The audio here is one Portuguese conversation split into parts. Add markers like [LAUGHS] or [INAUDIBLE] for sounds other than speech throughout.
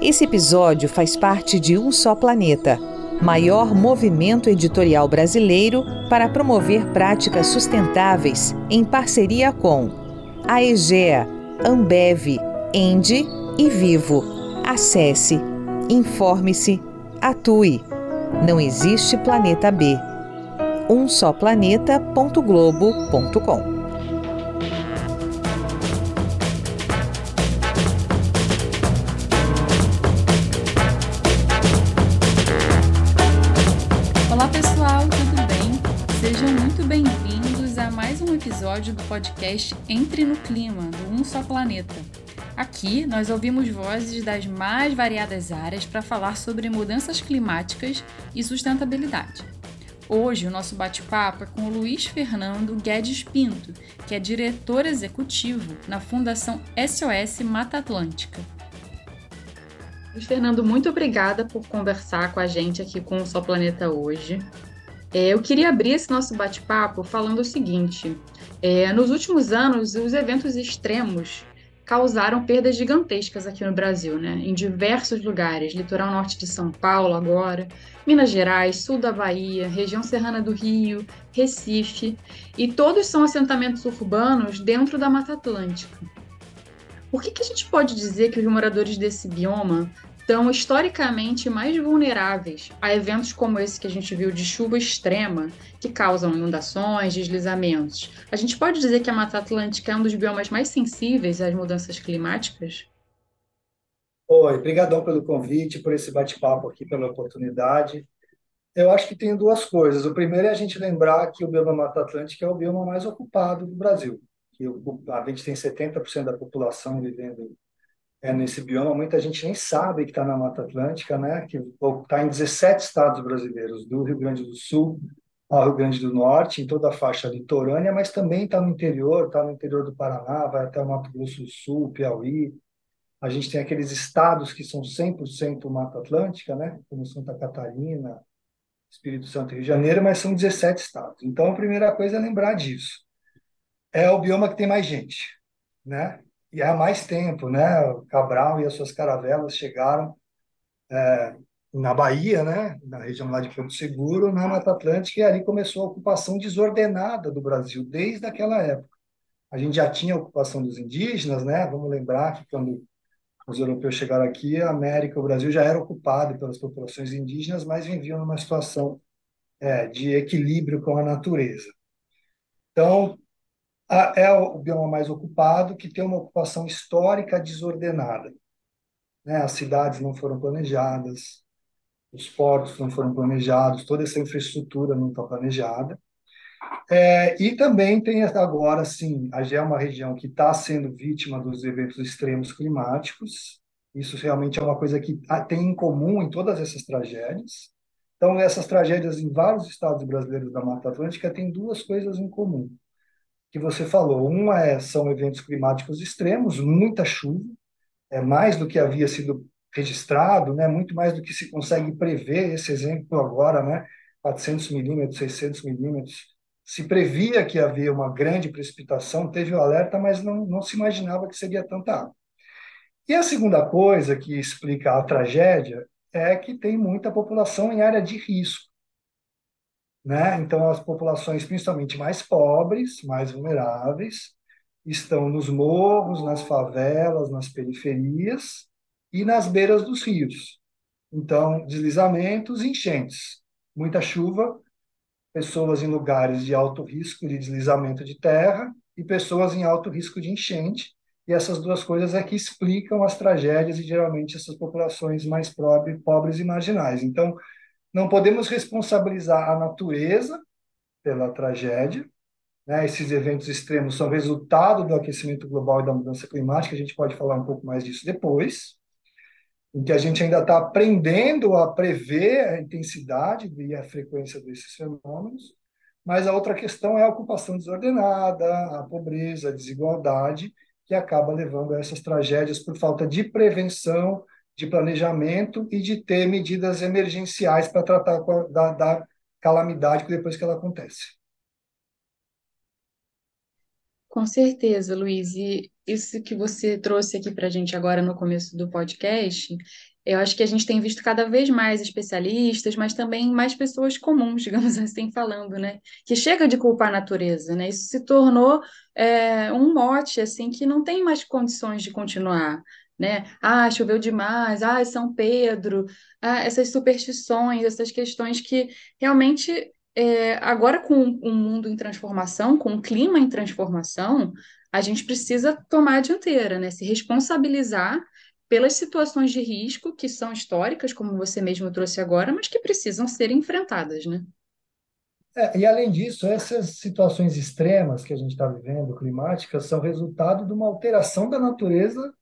Esse episódio faz parte de Um Só Planeta, maior movimento editorial brasileiro para promover práticas sustentáveis em parceria com a EGEA, Ambev, Endi e Vivo. Acesse, informe-se, atue. Não existe planeta B. umsoplaneta.globo.com episódio do podcast Entre no Clima, do Um Só Planeta. Aqui nós ouvimos vozes das mais variadas áreas para falar sobre mudanças climáticas e sustentabilidade. Hoje o nosso bate-papo é com o Luiz Fernando Guedes Pinto, que é diretor executivo na Fundação SOS Mata Atlântica. Luiz Fernando, muito obrigada por conversar com a gente aqui com o Só Planeta hoje. É, eu queria abrir esse nosso bate-papo falando o seguinte: é, nos últimos anos, os eventos extremos causaram perdas gigantescas aqui no Brasil, né? Em diversos lugares, litoral norte de São Paulo agora, Minas Gerais, sul da Bahia, região serrana do Rio, Recife, e todos são assentamentos urbanos dentro da Mata Atlântica. Por que, que a gente pode dizer que os moradores desse bioma estão historicamente mais vulneráveis a eventos como esse que a gente viu de chuva extrema, que causam inundações, deslizamentos. A gente pode dizer que a Mata Atlântica é um dos biomas mais sensíveis às mudanças climáticas? Oi, obrigadão pelo convite, por esse bate-papo aqui, pela oportunidade. Eu acho que tem duas coisas. O primeiro é a gente lembrar que o bioma Mata Atlântica é o bioma mais ocupado do Brasil. Que a gente tem 70% da população vivendo é, nesse bioma, muita gente nem sabe que está na Mata Atlântica, né? que está em 17 estados brasileiros, do Rio Grande do Sul ao Rio Grande do Norte, em toda a faixa litorânea, mas também está no interior, está no interior do Paraná, vai até o Mato Grosso do Sul, Piauí. A gente tem aqueles estados que são 100% Mata Atlântica, né? como Santa Catarina, Espírito Santo e Rio de Janeiro, mas são 17 estados. Então, a primeira coisa é lembrar disso. É o bioma que tem mais gente, né? E há mais tempo, né? Cabral e as suas caravelas chegaram é, na Bahia, né? Na região lá de Porto Seguro, na Mata Atlântica, e ali começou a ocupação desordenada do Brasil desde aquela época. A gente já tinha a ocupação dos indígenas, né? Vamos lembrar que quando os europeus chegaram aqui, a América, o Brasil já era ocupado pelas populações indígenas, mas viviam numa situação é, de equilíbrio com a natureza. Então, é o bioma mais ocupado, que tem uma ocupação histórica desordenada. Né? As cidades não foram planejadas, os portos não foram planejados, toda essa infraestrutura não está planejada. É, e também tem agora, sim, a é uma região que está sendo vítima dos eventos extremos climáticos. Isso realmente é uma coisa que tem em comum em todas essas tragédias. Então, essas tragédias em vários estados brasileiros da Mata Atlântica têm duas coisas em comum que você falou. Uma é, são eventos climáticos extremos, muita chuva, é mais do que havia sido registrado, né? Muito mais do que se consegue prever. Esse exemplo agora, né? 400 milímetros, 600 milímetros. Se previa que havia uma grande precipitação, teve o alerta, mas não, não se imaginava que seria tanta água. E a segunda coisa que explica a tragédia é que tem muita população em área de risco. Né? Então, as populações, principalmente mais pobres, mais vulneráveis, estão nos morros, nas favelas, nas periferias e nas beiras dos rios. Então, deslizamentos e enchentes. Muita chuva, pessoas em lugares de alto risco de deslizamento de terra e pessoas em alto risco de enchente. E essas duas coisas é que explicam as tragédias e geralmente essas populações mais pobres, pobres e marginais. Então, não podemos responsabilizar a natureza pela tragédia. Né? Esses eventos extremos são resultado do aquecimento global e da mudança climática. A gente pode falar um pouco mais disso depois. Em que a gente ainda está aprendendo a prever a intensidade e a frequência desses fenômenos. Mas a outra questão é a ocupação desordenada, a pobreza, a desigualdade, que acaba levando a essas tragédias por falta de prevenção de planejamento e de ter medidas emergenciais para tratar da, da calamidade depois que ela acontece. Com certeza, Luiz. E isso que você trouxe aqui para a gente agora no começo do podcast, eu acho que a gente tem visto cada vez mais especialistas, mas também mais pessoas comuns, [LAUGHS] digamos assim, falando, né? Que chega de culpar a natureza, né? Isso se tornou é, um mote, assim, que não tem mais condições de continuar. Né? Ah, choveu demais, ah, São Pedro, ah, essas superstições, essas questões que realmente é, agora com um mundo em transformação, com um clima em transformação, a gente precisa tomar a dianteira, né? Se responsabilizar pelas situações de risco que são históricas, como você mesmo trouxe agora, mas que precisam ser enfrentadas, né? É, e além disso, essas situações extremas que a gente está vivendo, climáticas, são resultado de uma alteração da natureza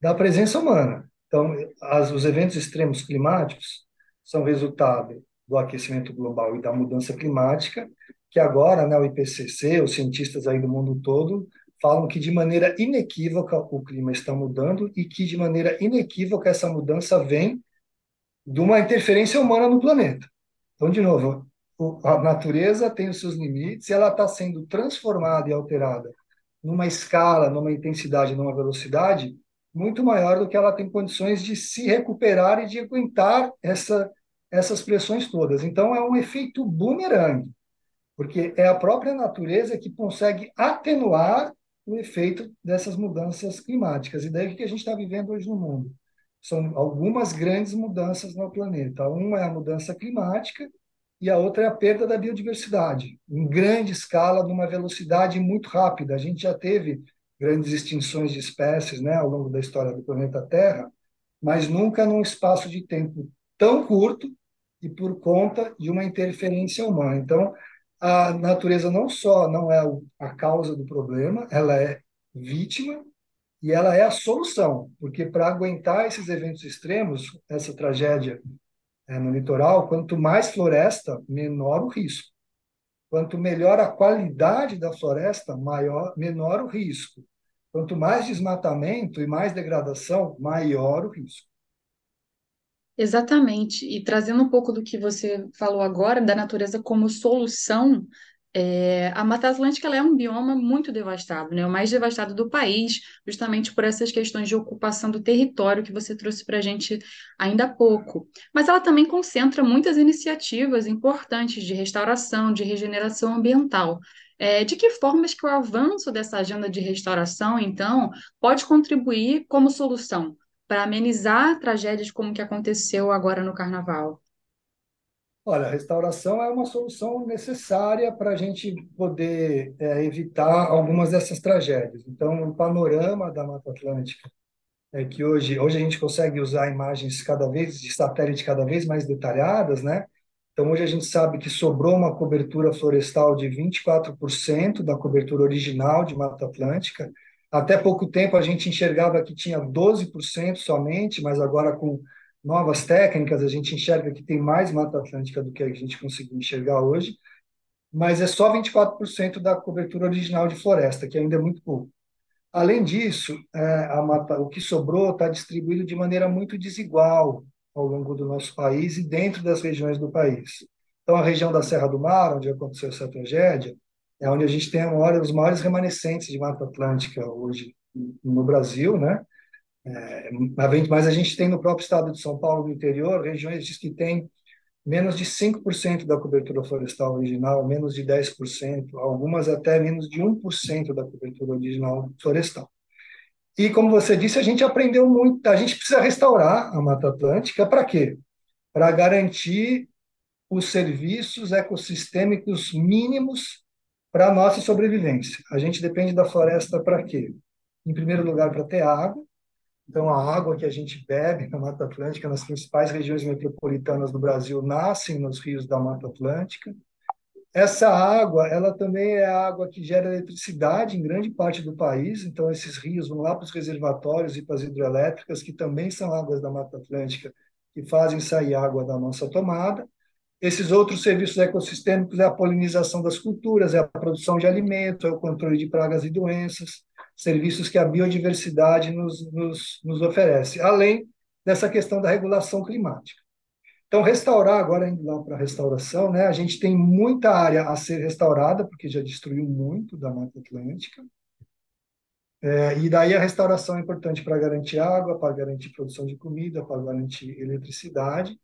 da presença humana. Então, as, os eventos extremos climáticos são resultado do aquecimento global e da mudança climática, que agora, né, o IPCC, os cientistas aí do mundo todo, falam que de maneira inequívoca o clima está mudando e que de maneira inequívoca essa mudança vem de uma interferência humana no planeta. Então, de novo, a natureza tem os seus limites e ela está sendo transformada e alterada numa escala, numa intensidade, numa velocidade muito maior do que ela tem condições de se recuperar e de aguentar essa essas pressões todas. Então, é um efeito bumerangue, porque é a própria natureza que consegue atenuar o efeito dessas mudanças climáticas. E daí o que a gente está vivendo hoje no mundo? São algumas grandes mudanças no planeta. Uma é a mudança climática e a outra é a perda da biodiversidade, em grande escala, numa velocidade muito rápida. A gente já teve grandes extinções de espécies né, ao longo da história do planeta Terra, mas nunca num espaço de tempo tão curto e por conta de uma interferência humana. Então, a natureza não só não é a causa do problema, ela é vítima e ela é a solução, porque para aguentar esses eventos extremos, essa tragédia é, no litoral, quanto mais floresta, menor o risco. Quanto melhor a qualidade da floresta, maior, menor o risco. Quanto mais desmatamento e mais degradação, maior o risco. Exatamente. E trazendo um pouco do que você falou agora, da natureza como solução, é, a Mata Atlântica é um bioma muito devastado, né? O mais devastado do país, justamente por essas questões de ocupação do território que você trouxe para a gente ainda há pouco. Mas ela também concentra muitas iniciativas importantes de restauração, de regeneração ambiental. É, de que formas que o avanço dessa agenda de restauração, então, pode contribuir como solução para amenizar tragédias como que aconteceu agora no Carnaval? Olha, a restauração é uma solução necessária para a gente poder é, evitar algumas dessas tragédias. Então, o panorama da Mata Atlântica é que hoje, hoje a gente consegue usar imagens cada vez de satélite cada vez mais detalhadas, né? Então, hoje a gente sabe que sobrou uma cobertura florestal de 24% da cobertura original de Mata Atlântica. Até pouco tempo a gente enxergava que tinha 12% somente, mas agora com novas técnicas a gente enxerga que tem mais Mata Atlântica do que a gente conseguiu enxergar hoje, mas é só 24% da cobertura original de floresta, que ainda é muito pouco. Além disso, é, mata, o que sobrou está distribuído de maneira muito desigual ao longo do nosso país e dentro das regiões do país. Então, a região da Serra do Mar, onde aconteceu essa tragédia, é onde a gente tem maior, os maiores remanescentes de Mata Atlântica hoje no Brasil, né? É, mas a gente tem no próprio estado de São Paulo, no interior, regiões que têm menos de 5% da cobertura florestal original, menos de 10%, algumas até menos de 1% da cobertura original florestal. E como você disse, a gente aprendeu muito, a gente precisa restaurar a Mata Atlântica para quê? Para garantir os serviços ecossistêmicos mínimos para a nossa sobrevivência. A gente depende da floresta para quê? Em primeiro lugar, para ter água. Então, a água que a gente bebe na Mata Atlântica, nas principais regiões metropolitanas do Brasil, nascem nos rios da Mata Atlântica. Essa água, ela também é a água que gera eletricidade em grande parte do país. Então, esses rios vão lá para os reservatórios e para as hidrelétricas, que também são águas da Mata Atlântica, que fazem sair água da nossa tomada. Esses outros serviços ecossistêmicos é a polinização das culturas, é a produção de alimento, é o controle de pragas e doenças, serviços que a biodiversidade nos, nos, nos oferece, além dessa questão da regulação climática. Então, restaurar, agora indo lá para a restauração, né, a gente tem muita área a ser restaurada, porque já destruiu muito da Mata Atlântica. É, e daí a restauração é importante para garantir água, para garantir produção de comida, para garantir eletricidade.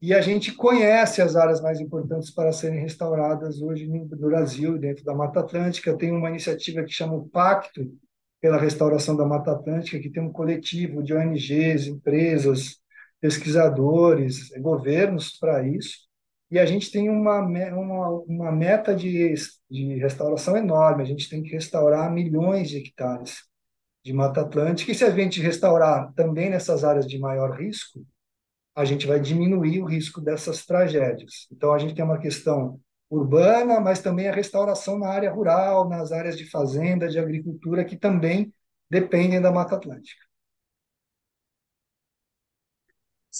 E a gente conhece as áreas mais importantes para serem restauradas hoje no Brasil, dentro da Mata Atlântica. Tem uma iniciativa que chama o Pacto pela Restauração da Mata Atlântica, que tem um coletivo de ONGs, empresas, pesquisadores, governos para isso. E a gente tem uma, uma, uma meta de, de restauração enorme. A gente tem que restaurar milhões de hectares de Mata Atlântica. E se a gente restaurar também nessas áreas de maior risco, a gente vai diminuir o risco dessas tragédias. Então, a gente tem uma questão urbana, mas também a restauração na área rural, nas áreas de fazenda, de agricultura, que também dependem da Mata Atlântica.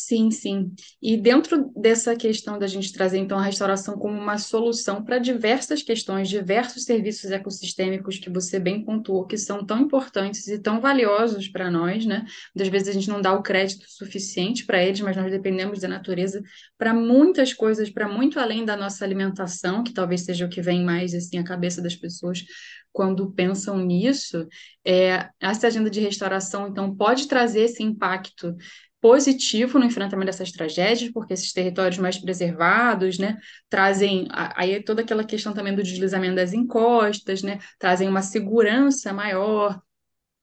Sim, sim. E dentro dessa questão da gente trazer, então, a restauração como uma solução para diversas questões, diversos serviços ecossistêmicos que você bem pontuou, que são tão importantes e tão valiosos para nós, né? Muitas vezes a gente não dá o crédito suficiente para eles, mas nós dependemos da natureza para muitas coisas, para muito além da nossa alimentação, que talvez seja o que vem mais, assim, à cabeça das pessoas quando pensam nisso. É, essa agenda de restauração, então, pode trazer esse impacto positivo no enfrentamento dessas tragédias, porque esses territórios mais preservados, né, trazem aí toda aquela questão também do deslizamento das encostas, né, trazem uma segurança maior,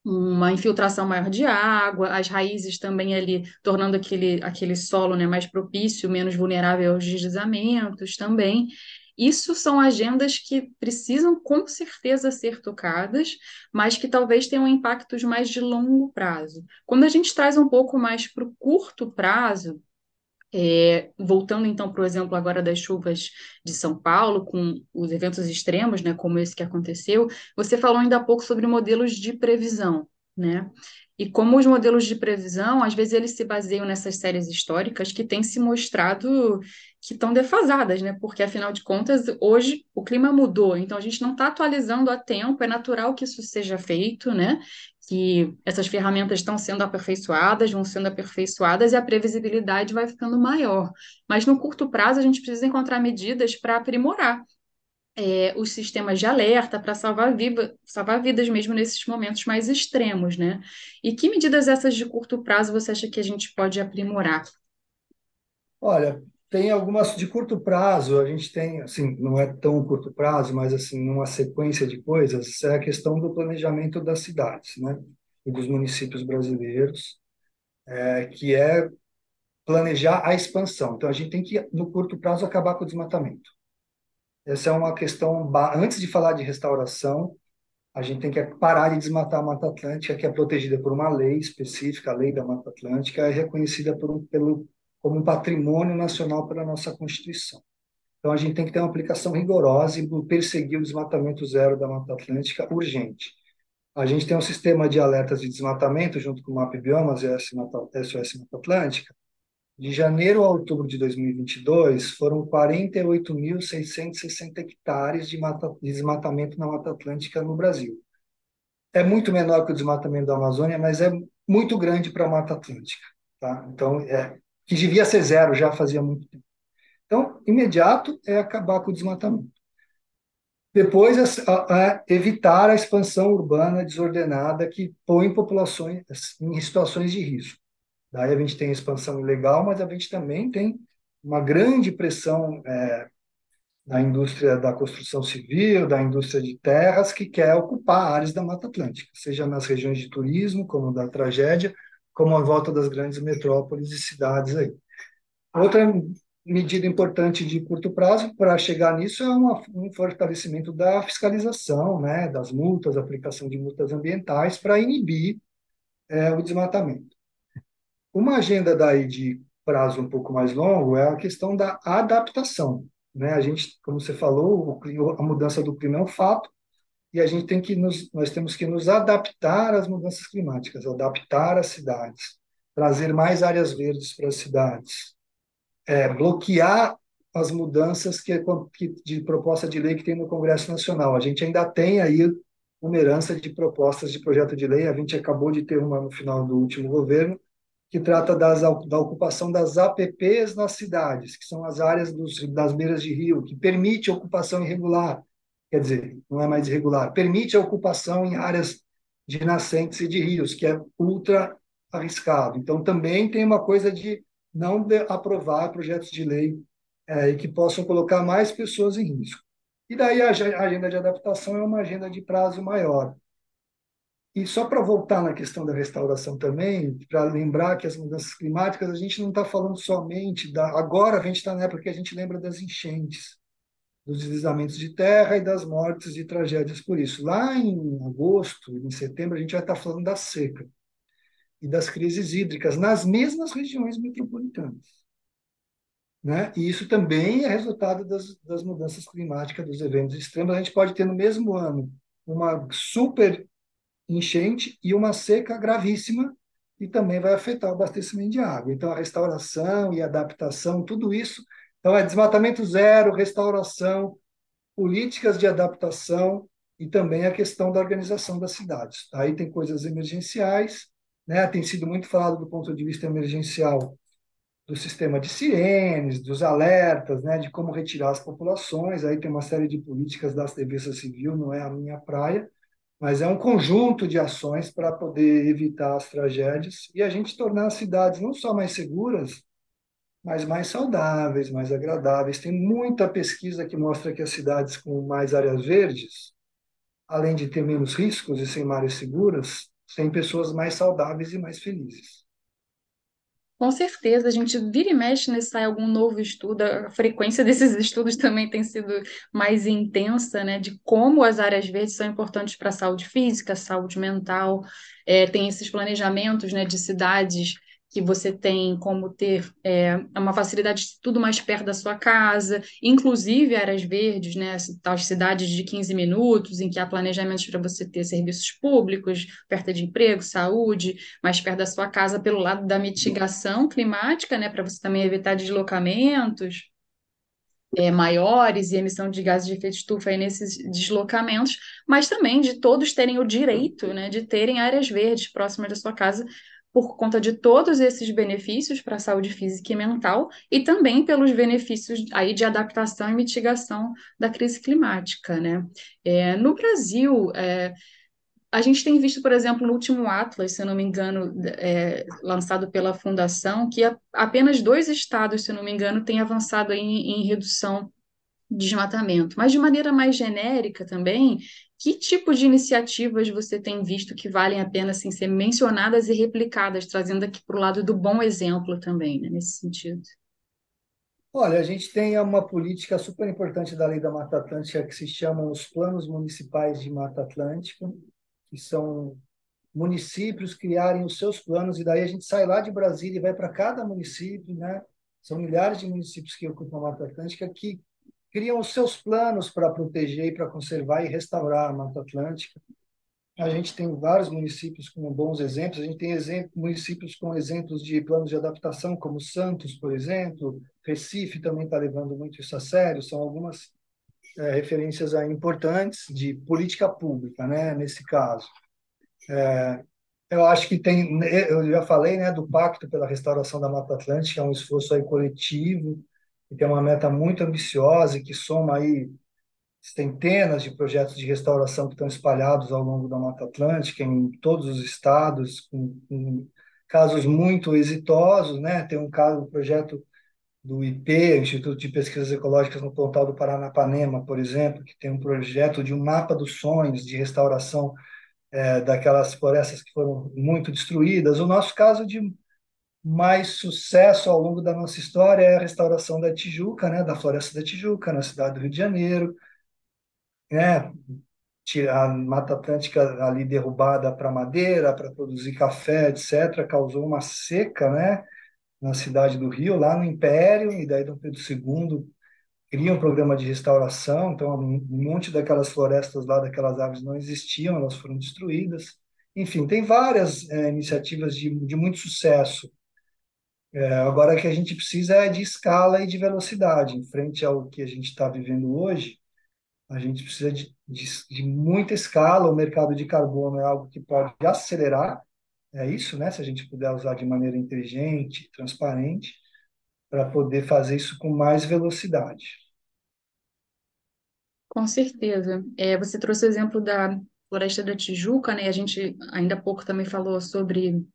uma infiltração maior de água, as raízes também ali tornando aquele, aquele solo, né, mais propício, menos vulnerável aos deslizamentos também. Isso são agendas que precisam com certeza ser tocadas, mas que talvez tenham impactos mais de longo prazo. Quando a gente traz um pouco mais para o curto prazo, é, voltando então para o exemplo agora das chuvas de São Paulo, com os eventos extremos, né, como esse que aconteceu, você falou ainda há pouco sobre modelos de previsão, né? E como os modelos de previsão, às vezes eles se baseiam nessas séries históricas que têm se mostrado que estão defasadas, né? Porque, afinal de contas, hoje o clima mudou, então a gente não está atualizando a tempo, é natural que isso seja feito, né? Que essas ferramentas estão sendo aperfeiçoadas, vão sendo aperfeiçoadas e a previsibilidade vai ficando maior. Mas no curto prazo, a gente precisa encontrar medidas para aprimorar é, os sistemas de alerta para salvar, salvar vidas mesmo nesses momentos mais extremos, né? E que medidas essas de curto prazo você acha que a gente pode aprimorar? Olha, tem algumas de curto prazo, a gente tem, assim, não é tão curto prazo, mas assim, numa sequência de coisas, é a questão do planejamento das cidades, né? E dos municípios brasileiros, é, que é planejar a expansão. Então, a gente tem que, no curto prazo, acabar com o desmatamento. Essa é uma questão, antes de falar de restauração, a gente tem que parar de desmatar a Mata Atlântica, que é protegida por uma lei específica, a Lei da Mata Atlântica, é reconhecida por pelo como um patrimônio nacional pela nossa Constituição. Então, a gente tem que ter uma aplicação rigorosa e perseguir o desmatamento zero da Mata Atlântica urgente. A gente tem um sistema de alertas de desmatamento, junto com o MAP Biomas e SOS Mata Atlântica. De janeiro a outubro de 2022, foram 48.660 hectares de, mata, de desmatamento na Mata Atlântica no Brasil. É muito menor que o desmatamento da Amazônia, mas é muito grande para a Mata Atlântica. Tá? Então, é, que devia ser zero já fazia muito tempo. Então, imediato é acabar com o desmatamento. Depois, é, evitar a expansão urbana desordenada que põe populações em situações de risco. Daí a gente tem expansão ilegal, mas a gente também tem uma grande pressão é, da indústria da construção civil, da indústria de terras, que quer ocupar áreas da Mata Atlântica, seja nas regiões de turismo, como da tragédia, como a volta das grandes metrópoles e cidades aí. Outra medida importante de curto prazo para chegar nisso é uma, um fortalecimento da fiscalização, né, das multas, aplicação de multas ambientais para inibir é, o desmatamento. Uma agenda daí de prazo um pouco mais longo é a questão da adaptação. Né? A gente, como você falou, a mudança do clima é um fato, e a gente tem que nos, nós temos que nos adaptar às mudanças climáticas, adaptar as cidades, trazer mais áreas verdes para as cidades, é, bloquear as mudanças que, que, de proposta de lei que tem no Congresso Nacional. A gente ainda tem aí uma herança de propostas de projeto de lei, a gente acabou de ter uma no final do último governo, que trata das, da ocupação das APPs nas cidades, que são as áreas dos, das beiras de rio, que permite ocupação irregular, quer dizer, não é mais irregular, permite a ocupação em áreas de nascentes e de rios, que é ultra arriscado. Então, também tem uma coisa de não aprovar projetos de lei é, que possam colocar mais pessoas em risco. E daí a agenda de adaptação é uma agenda de prazo maior. E só para voltar na questão da restauração também, para lembrar que as mudanças climáticas, a gente não está falando somente da. Agora a gente está na época que a gente lembra das enchentes, dos deslizamentos de terra e das mortes e tragédias por isso. Lá em agosto, em setembro, a gente vai estar tá falando da seca e das crises hídricas nas mesmas regiões metropolitanas. Né? E isso também é resultado das, das mudanças climáticas, dos eventos extremos. A gente pode ter no mesmo ano uma super enchente e uma seca gravíssima, e também vai afetar o abastecimento de água. Então, a restauração e adaptação, tudo isso. Então, é desmatamento zero, restauração, políticas de adaptação e também a questão da organização das cidades. Aí tem coisas emergenciais, né? tem sido muito falado do ponto de vista emergencial do sistema de sirenes, dos alertas, né, de como retirar as populações. Aí tem uma série de políticas da Defesa Civil, não é a minha praia, mas é um conjunto de ações para poder evitar as tragédias e a gente tornar as cidades não só mais seguras, mas mais saudáveis, mais agradáveis. Tem muita pesquisa que mostra que as cidades com mais áreas verdes, além de ter menos riscos e sem áreas seguras, têm pessoas mais saudáveis e mais felizes. Com certeza, a gente vira e mexe, né, sai algum novo estudo, a frequência [LAUGHS] desses estudos também tem sido mais intensa, né, de como as áreas verdes são importantes para a saúde física, saúde mental, é, tem esses planejamentos, né, de cidades que você tem como ter é, uma facilidade de tudo mais perto da sua casa, inclusive áreas verdes, né, as cidades de 15 minutos, em que há planejamentos para você ter serviços públicos, perto de emprego, saúde, mais perto da sua casa, pelo lado da mitigação climática, né, para você também evitar deslocamentos. É, maiores e emissão de gases de efeito estufa aí nesses deslocamentos, mas também de todos terem o direito né, de terem áreas verdes próximas da sua casa, por conta de todos esses benefícios para a saúde física e mental e também pelos benefícios aí de adaptação e mitigação da crise climática, né? É, no Brasil, é, a gente tem visto, por exemplo, no último Atlas, se eu não me engano, é, lançado pela Fundação, que apenas dois estados, se eu não me engano, têm avançado em, em redução de desmatamento. Mas de maneira mais genérica também, que tipo de iniciativas você tem visto que valem a pena assim, ser mencionadas e replicadas, trazendo aqui para o lado do bom exemplo também, né, nesse sentido? Olha, a gente tem uma política super importante da Lei da Mata Atlântica que se chamam os Planos Municipais de Mata Atlântica, que são municípios criarem os seus planos, e daí a gente sai lá de Brasília e vai para cada município, né? São milhares de municípios que ocupam a Mata Atlântica que criam os seus planos para proteger para conservar e restaurar a Mata Atlântica. A gente tem vários municípios com bons exemplos. A gente tem municípios com exemplos de planos de adaptação, como Santos, por exemplo. Recife também está levando muito isso a sério. São algumas é, referências importantes de política pública, né, nesse caso. É, eu acho que tem, eu já falei, né, do Pacto pela Restauração da Mata Atlântica, é um esforço aí coletivo, que tem uma meta muito ambiciosa e que soma aí centenas de projetos de restauração que estão espalhados ao longo da Mata Atlântica, em todos os estados, com, com casos muito exitosos, né? Tem um caso, um projeto do IP, Instituto de Pesquisas Ecológicas no Pontal do Paranapanema, por exemplo, que tem um projeto de um mapa dos sonhos de restauração é, daquelas florestas que foram muito destruídas. O nosso caso de mais sucesso ao longo da nossa história é a restauração da Tijuca, né, da Floresta da Tijuca, na cidade do Rio de Janeiro, né, a Mata Atlântica ali derrubada para madeira, para produzir café, etc., causou uma seca, né, na cidade do Rio, lá no Império, e daí Dom Pedro II cria um programa de restauração, então um monte daquelas florestas lá, daquelas árvores não existiam, elas foram destruídas. Enfim, tem várias é, iniciativas de, de muito sucesso é, agora, que a gente precisa é de escala e de velocidade. Em frente ao que a gente está vivendo hoje, a gente precisa de, de, de, muita escala. O mercado de carbono é algo que pode acelerar, é isso, né? Se a gente puder usar de maneira inteligente, transparente, para poder fazer isso com mais velocidade. Com certeza. É, você trouxe o exemplo da floresta da Tijuca, né? A gente ainda há pouco também falou sobre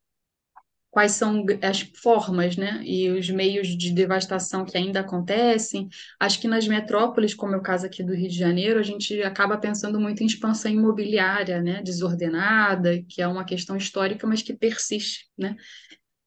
quais são as formas, né, e os meios de devastação que ainda acontecem. Acho que nas metrópoles, como é o caso aqui do Rio de Janeiro, a gente acaba pensando muito em expansão imobiliária, né, desordenada, que é uma questão histórica, mas que persiste, né?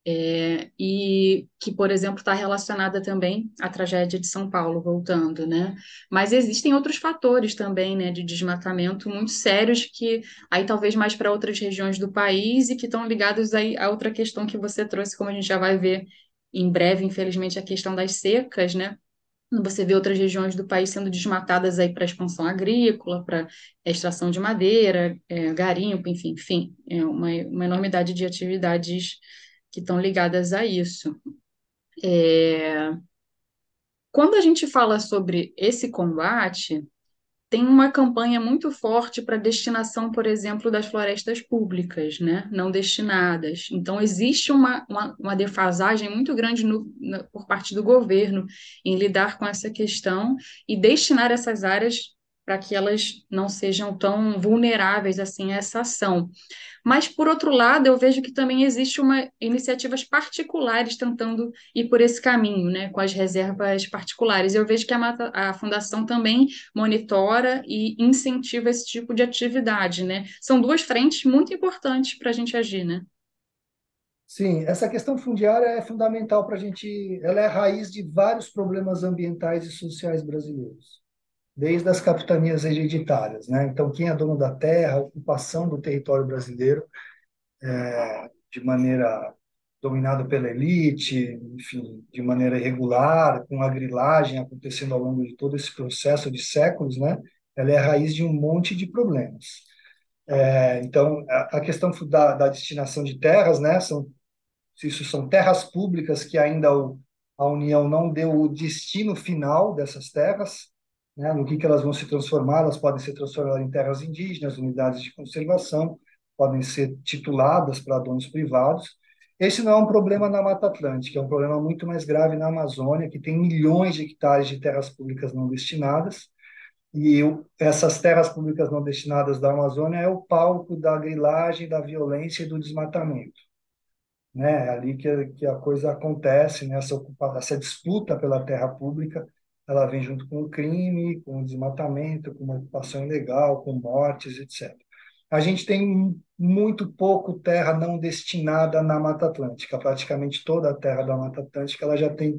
É, e que, por exemplo, está relacionada também à tragédia de São Paulo, voltando, né? Mas existem outros fatores também, né, de desmatamento muito sérios que aí talvez mais para outras regiões do país e que estão ligados aí a outra questão que você trouxe, como a gente já vai ver em breve, infelizmente, a questão das secas, né? Você vê outras regiões do país sendo desmatadas aí para expansão agrícola, para extração de madeira, é, garimpo, enfim, enfim, é uma, uma enormidade de atividades que estão ligadas a isso. É... Quando a gente fala sobre esse combate, tem uma campanha muito forte para destinação, por exemplo, das florestas públicas, né? não destinadas. Então, existe uma, uma, uma defasagem muito grande no, no, por parte do governo em lidar com essa questão e destinar essas áreas para que elas não sejam tão vulneráveis assim a essa ação. Mas, por outro lado, eu vejo que também existe uma iniciativas particulares tentando ir por esse caminho, né, com as reservas particulares. Eu vejo que a, a Fundação também monitora e incentiva esse tipo de atividade, né? São duas frentes muito importantes para a gente agir, né? Sim, essa questão fundiária é fundamental para a gente. Ela é a raiz de vários problemas ambientais e sociais brasileiros desde as capitanias hereditárias. Né? Então, quem é dono da terra, ocupação do território brasileiro é, de maneira dominado pela elite, enfim, de maneira irregular, com a grilagem acontecendo ao longo de todo esse processo de séculos, né? Ela é a raiz de um monte de problemas. É, então, a, a questão da, da, destinação de terras, né? São, isso são terras públicas que ainda o, a União não deu o destino final dessas terras, né, no que, que elas vão se transformar, elas podem ser transformadas em terras indígenas, unidades de conservação, podem ser tituladas para donos privados. Esse não é um problema na Mata Atlântica, é um problema muito mais grave na Amazônia, que tem milhões de hectares de terras públicas não destinadas, e essas terras públicas não destinadas da Amazônia é o palco da grilagem, da violência e do desmatamento. Né? É ali que, que a coisa acontece, né? essa, essa disputa pela terra pública, ela vem junto com o crime, com o desmatamento, com uma ocupação ilegal, com mortes, etc. A gente tem muito pouco terra não destinada na Mata Atlântica. Praticamente toda a terra da Mata Atlântica ela já tem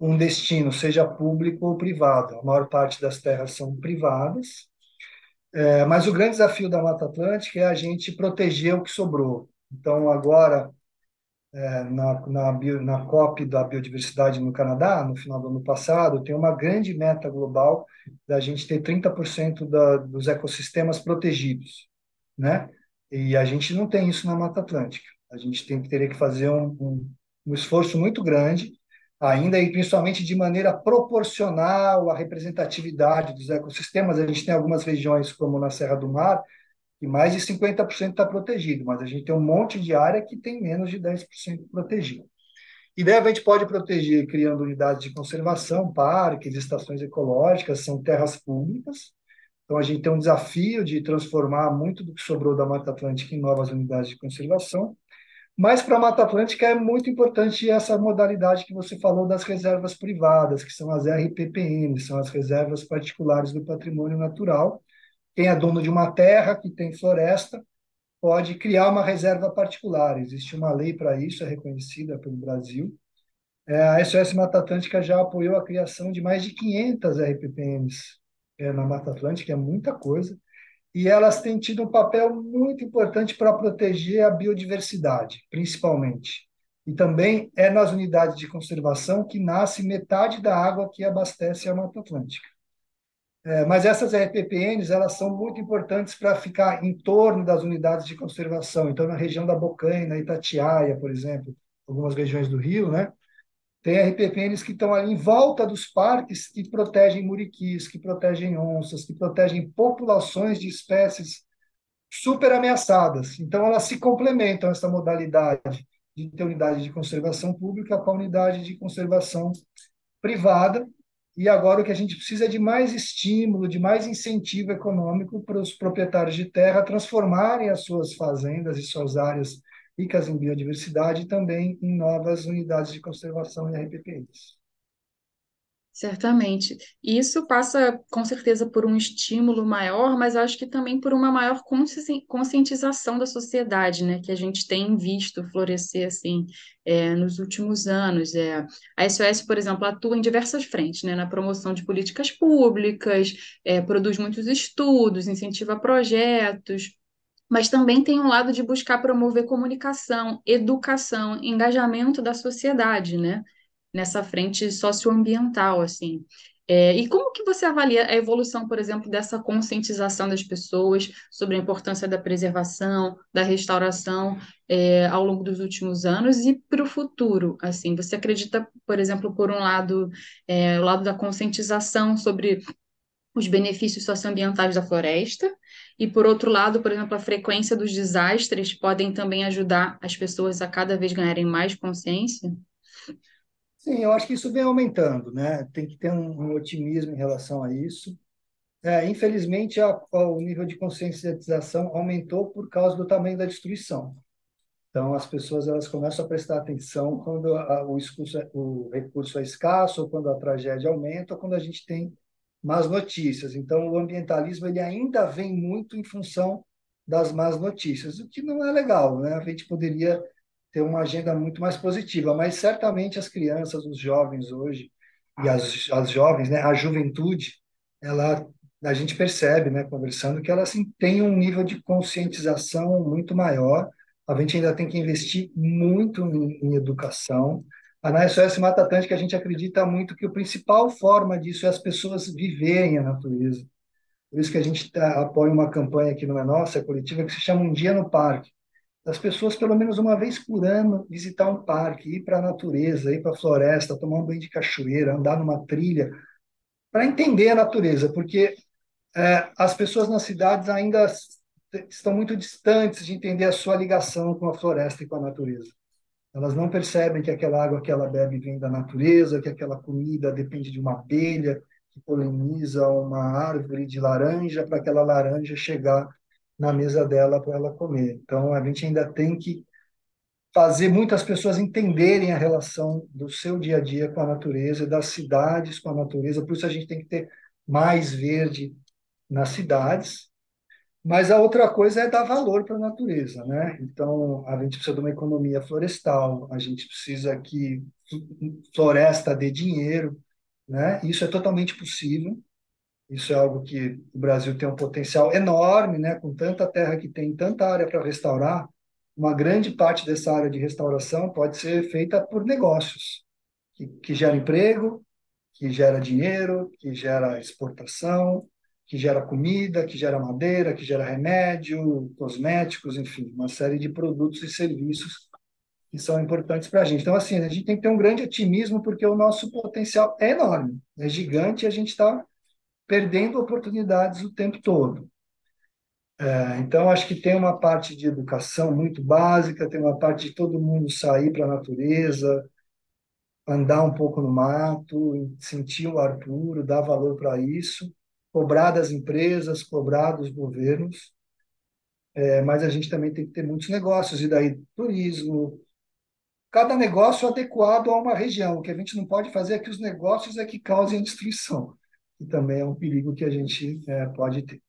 um destino, seja público ou privado. A maior parte das terras são privadas, é, mas o grande desafio da Mata Atlântica é a gente proteger o que sobrou. Então, agora, é, na, na, bio, na COP da biodiversidade no Canadá, no final do ano passado, tem uma grande meta global da gente ter 30% da, dos ecossistemas protegidos, né? E a gente não tem isso na Mata Atlântica. A gente tem teria que fazer um, um, um esforço muito grande, ainda e principalmente de maneira proporcional à representatividade dos ecossistemas. A gente tem algumas regiões, como na Serra do Mar, e mais de 50% está protegido, mas a gente tem um monte de área que tem menos de 10% protegido. E daí a gente pode proteger criando unidades de conservação, parques, estações ecológicas, são terras públicas. Então a gente tem um desafio de transformar muito do que sobrou da Mata Atlântica em novas unidades de conservação. Mas para a Mata Atlântica é muito importante essa modalidade que você falou das reservas privadas, que são as RPPN, são as reservas particulares do patrimônio natural, quem é dono de uma terra que tem floresta pode criar uma reserva particular. Existe uma lei para isso, é reconhecida pelo Brasil. É, a SOS Mata Atlântica já apoiou a criação de mais de 500 RPPMs é, na Mata Atlântica, é muita coisa, e elas têm tido um papel muito importante para proteger a biodiversidade, principalmente. E também é nas unidades de conservação que nasce metade da água que abastece a Mata Atlântica. É, mas essas RPPNs elas são muito importantes para ficar em torno das unidades de conservação. Então, na região da Bocaina, Itatiaia, por exemplo, algumas regiões do Rio, né? Tem RPPNs que estão ali em volta dos parques que protegem muriquis, que protegem onças, que protegem populações de espécies super ameaçadas. Então, elas se complementam, essa modalidade de ter unidade de conservação pública com a unidade de conservação privada, e agora o que a gente precisa é de mais estímulo, de mais incentivo econômico para os proprietários de terra transformarem as suas fazendas e suas áreas ricas em biodiversidade também em novas unidades de conservação e RPPs. Certamente. Isso passa, com certeza, por um estímulo maior, mas acho que também por uma maior conscientização da sociedade, né, que a gente tem visto florescer, assim, é, nos últimos anos. É, a SOS, por exemplo, atua em diversas frentes, né, na promoção de políticas públicas, é, produz muitos estudos, incentiva projetos, mas também tem um lado de buscar promover comunicação, educação, engajamento da sociedade, né? Nessa frente socioambiental, assim. É, e como que você avalia a evolução, por exemplo, dessa conscientização das pessoas sobre a importância da preservação, da restauração é, ao longo dos últimos anos e para o futuro? Assim, você acredita, por exemplo, por um lado, é, o lado da conscientização sobre os benefícios socioambientais da floresta, e por outro lado, por exemplo, a frequência dos desastres podem também ajudar as pessoas a cada vez ganharem mais consciência? Sim, eu acho que isso vem aumentando, né? Tem que ter um, um otimismo em relação a isso. É, infelizmente, a, a, o nível de conscientização aumentou por causa do tamanho da destruição. Então, as pessoas elas começam a prestar atenção quando a, o, escurso, é, o recurso é escasso, ou quando a tragédia aumenta, ou quando a gente tem más notícias. Então, o ambientalismo ele ainda vem muito em função das más notícias, o que não é legal, né? A gente poderia ter uma agenda muito mais positiva, mas certamente as crianças, os jovens hoje, e as, as jovens, né, a juventude, ela a gente percebe, né, conversando, que ela assim, tem um nível de conscientização muito maior. A gente ainda tem que investir muito em, em educação. A na SOS Mata Atlântica, a gente acredita muito que a principal forma disso é as pessoas viverem a natureza. Por isso que a gente tá, apoia uma campanha que não é nossa, é coletiva, que se chama Um Dia no Parque das pessoas, pelo menos uma vez por ano, visitar um parque, ir para a natureza, ir para a floresta, tomar um banho de cachoeira, andar numa trilha, para entender a natureza, porque é, as pessoas nas cidades ainda estão muito distantes de entender a sua ligação com a floresta e com a natureza. Elas não percebem que aquela água que ela bebe vem da natureza, que aquela comida depende de uma abelha que poliniza uma árvore de laranja para aquela laranja chegar na mesa dela para ela comer. Então, a gente ainda tem que fazer muitas pessoas entenderem a relação do seu dia a dia com a natureza, das cidades com a natureza. Por isso, a gente tem que ter mais verde nas cidades. Mas a outra coisa é dar valor para a natureza, né? Então, a gente precisa de uma economia florestal, a gente precisa que floresta dê dinheiro, né? Isso é totalmente possível. Isso é algo que o Brasil tem um potencial enorme, né? Com tanta terra que tem, tanta área para restaurar, uma grande parte dessa área de restauração pode ser feita por negócios que, que gera emprego, que gera dinheiro, que gera exportação, que gera comida, que gera madeira, que gera remédio, cosméticos, enfim, uma série de produtos e serviços que são importantes para a gente. Então, assim, a gente tem que ter um grande otimismo porque o nosso potencial é enorme, é gigante e a gente está perdendo oportunidades o tempo todo. É, então, acho que tem uma parte de educação muito básica, tem uma parte de todo mundo sair para a natureza, andar um pouco no mato, sentir o ar puro, dar valor para isso, cobrar das empresas, cobrar dos governos, é, mas a gente também tem que ter muitos negócios, e daí turismo, cada negócio adequado a uma região. O que a gente não pode fazer é que os negócios é que causem destruição que também é um perigo que a gente é, pode ter.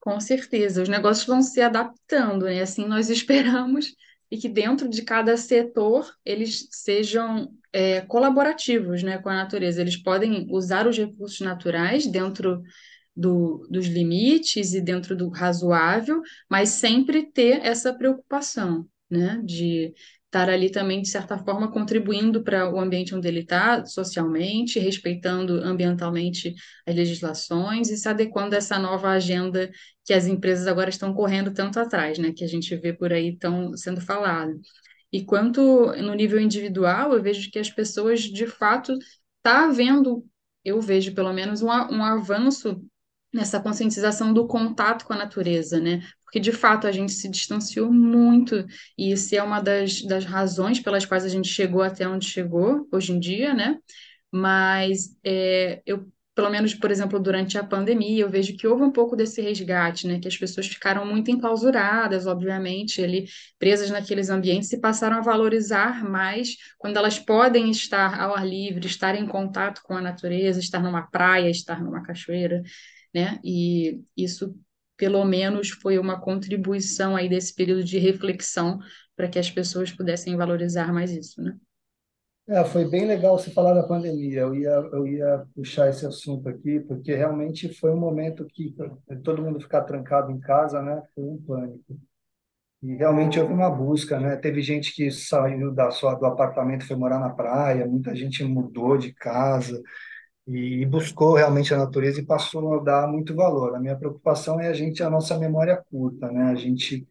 Com certeza, os negócios vão se adaptando, né? Assim nós [LAUGHS] esperamos e que dentro de cada setor eles sejam é, colaborativos, né, com a natureza. Eles podem usar os recursos naturais dentro do, dos limites e dentro do razoável, mas sempre ter essa preocupação, né, de estar ali também, de certa forma, contribuindo para o ambiente onde ele está, socialmente, respeitando ambientalmente as legislações e se adequando a essa nova agenda que as empresas agora estão correndo tanto atrás, né, que a gente vê por aí tão sendo falado. E quanto no nível individual, eu vejo que as pessoas, de fato, tá havendo, eu vejo pelo menos um, um avanço nessa conscientização do contato com a natureza, né? Porque de fato a gente se distanciou muito, e isso é uma das, das razões pelas quais a gente chegou até onde chegou hoje em dia, né? Mas é, eu pelo menos, por exemplo, durante a pandemia, eu vejo que houve um pouco desse resgate, né? Que as pessoas ficaram muito enclausuradas, obviamente, ali, presas naqueles ambientes e passaram a valorizar mais quando elas podem estar ao ar livre, estar em contato com a natureza, estar numa praia, estar numa cachoeira, né? E isso, pelo menos, foi uma contribuição aí desse período de reflexão para que as pessoas pudessem valorizar mais isso, né? É, foi bem legal você falar da pandemia. Eu ia, eu ia puxar esse assunto aqui, porque realmente foi um momento que todo mundo ficar trancado em casa, né? Foi um pânico. E realmente houve uma busca, né? Teve gente que saiu da sua do apartamento, foi morar na praia, muita gente mudou de casa e buscou realmente a natureza e passou a dar muito valor. A minha preocupação é a gente, a nossa memória curta, né? A gente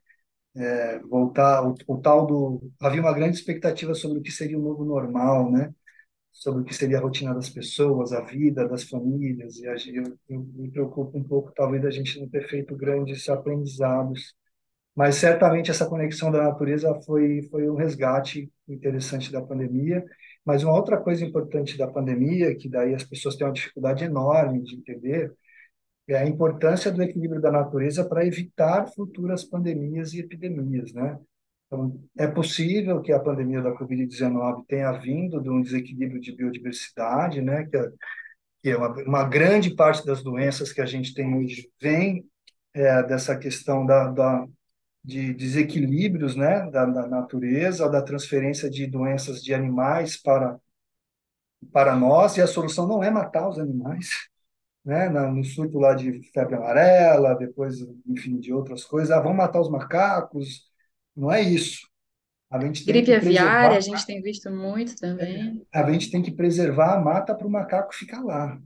é, voltar o, o, tal do havia uma grande expectativa sobre o que seria o novo normal, né? Sobre o que seria a rotina das pessoas, a vida das famílias e a, eu, eu me preocupo um pouco talvez a gente não ter feito grandes aprendizados, mas certamente essa conexão da natureza foi foi um resgate interessante da pandemia. Mas uma outra coisa importante da pandemia, que daí as pessoas têm uma dificuldade enorme de entender, é a importância do equilíbrio da natureza para evitar futuras pandemias e epidemias, né? Então, é possível que a pandemia da Covid-19 tenha vindo de um desequilíbrio de biodiversidade, né? Que é, que é uma, uma, grande parte das doenças que a gente tem hoje vem é, dessa questão da, da, de desequilíbrios, né? Da, da natureza, da transferência de doenças de animais para para nós, e a solução não é matar os animais, né, no surto lá de febre amarela, depois, enfim, de outras coisas. Ah, vamos matar os macacos. Não é isso. A gente tem Gripe aviária, a gente tem visto muito também. É, a gente tem que preservar a mata para o macaco ficar lá.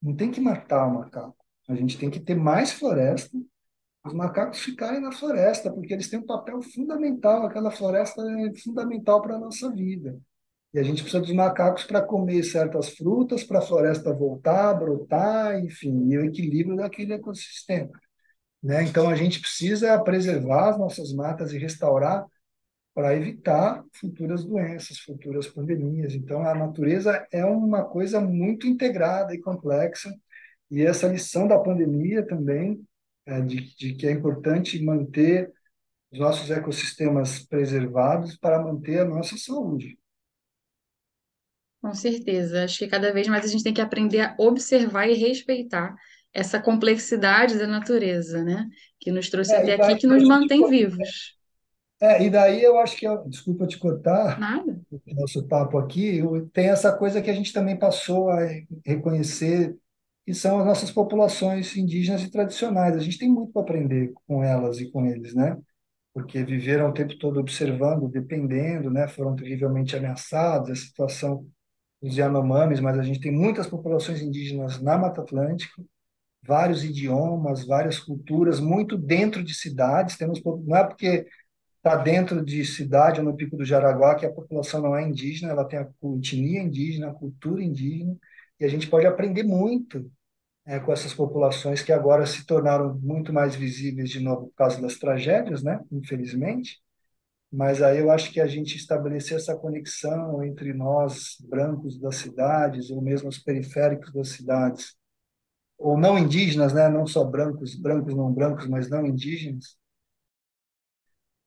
Não tem que matar o macaco. A gente tem que ter mais floresta, os macacos ficarem na floresta, porque eles têm um papel fundamental. Aquela floresta é fundamental para a nossa vida. E a gente precisa dos macacos para comer certas frutas, para a floresta voltar, brotar, enfim, e o equilíbrio daquele ecossistema. Né? Então, a gente precisa preservar as nossas matas e restaurar para evitar futuras doenças, futuras pandemias. Então, a natureza é uma coisa muito integrada e complexa, e essa lição da pandemia também, é, de, de que é importante manter os nossos ecossistemas preservados para manter a nossa saúde. Com certeza. Acho que cada vez mais a gente tem que aprender a observar e respeitar essa complexidade da natureza, né? Que nos trouxe É, até aqui, que nos mantém vivos. é, e daí eu acho que, eu- desculpa te cortar, Nada. o nosso papo aqui, tem essa coisa que a gente também passou a reconhecer, que são as nossas populações indígenas e tradicionais. A gente tem muito para aprender com elas e com eles, né? Porque viveram o tempo todo observando, dependendo, né? Foram terrivelmente ameaçados, a situação os Yanomamis, mas a gente tem muitas populações indígenas na Mata Atlântica, vários idiomas, várias culturas, muito dentro de cidades. Temos, não é porque está dentro de cidade ou no Pico do Jaraguá que a população não é indígena, ela tem a etnia indígena, a cultura indígena, e a gente pode aprender muito é, com essas populações que agora se tornaram muito mais visíveis de novo por causa das tragédias, né? Infelizmente mas aí eu acho que a gente estabelecer essa conexão entre nós, brancos das cidades, ou mesmo os periféricos das cidades, ou não indígenas, né? não só brancos, brancos não brancos, mas não indígenas,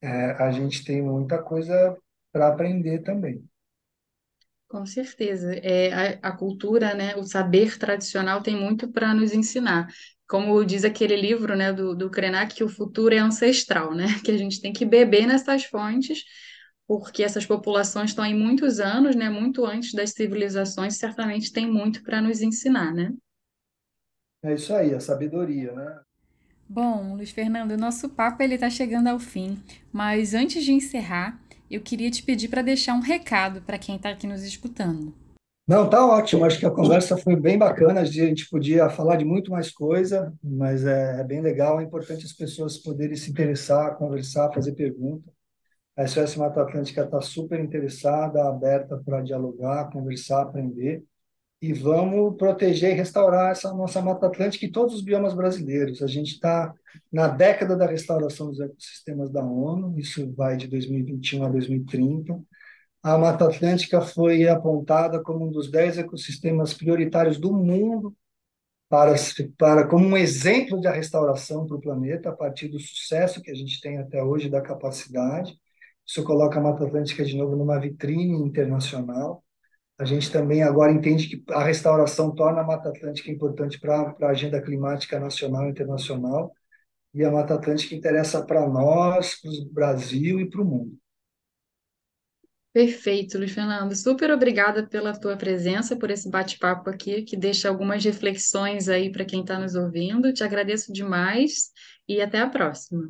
é, a gente tem muita coisa para aprender também. Com certeza. É, a, a cultura, né, o saber tradicional tem muito para nos ensinar. Como diz aquele livro, né, do, do Krenak, que o futuro é ancestral, né? [LAUGHS] Que a gente tem que beber nessas fontes, porque essas populações estão aí muitos anos, né, muito antes das civilizações, certamente tem muito para nos ensinar, né? É isso aí, a sabedoria, né? Bom, Luiz Fernando, o nosso papo ele está chegando ao fim, mas antes de encerrar, eu queria te pedir para deixar um recado para quem está aqui nos escutando. Não, tá ótimo. Acho que a conversa foi bem bacana. A gente podia falar de muito mais coisa, mas é, é bem legal. É importante as pessoas poderem se interessar, conversar, fazer pergunta. A SOS Mata Atlântica está super interessada, aberta para dialogar, conversar, aprender. E vamos proteger e restaurar essa nossa Mata Atlântica e todos os biomas brasileiros. A gente está na década da restauração dos ecossistemas da ONU, isso vai de 2021 a 2030. A Mata Atlântica foi apontada como um dos dez ecossistemas prioritários do mundo para, para como um exemplo de restauração para o planeta, a partir do sucesso que a gente tem até hoje da capacidade. Isso coloca a Mata Atlântica de novo numa vitrine internacional. A gente também agora entende que a restauração torna a Mata Atlântica importante para a agenda climática nacional e internacional, e a Mata Atlântica interessa para nós, para o Brasil e para o mundo. Perfeito, Luiz Fernando. Super obrigada pela tua presença, por esse bate-papo aqui, que deixa algumas reflexões aí para quem está nos ouvindo. Te agradeço demais e até a próxima.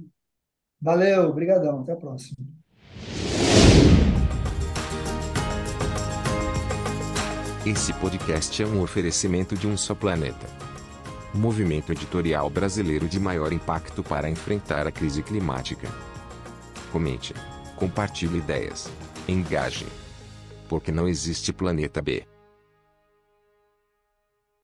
Valeu, obrigadão, até a próxima. Esse podcast é um oferecimento de um só planeta. Movimento editorial brasileiro de maior impacto para enfrentar a crise climática. Comente, compartilhe ideias, engaje. Porque não existe planeta B.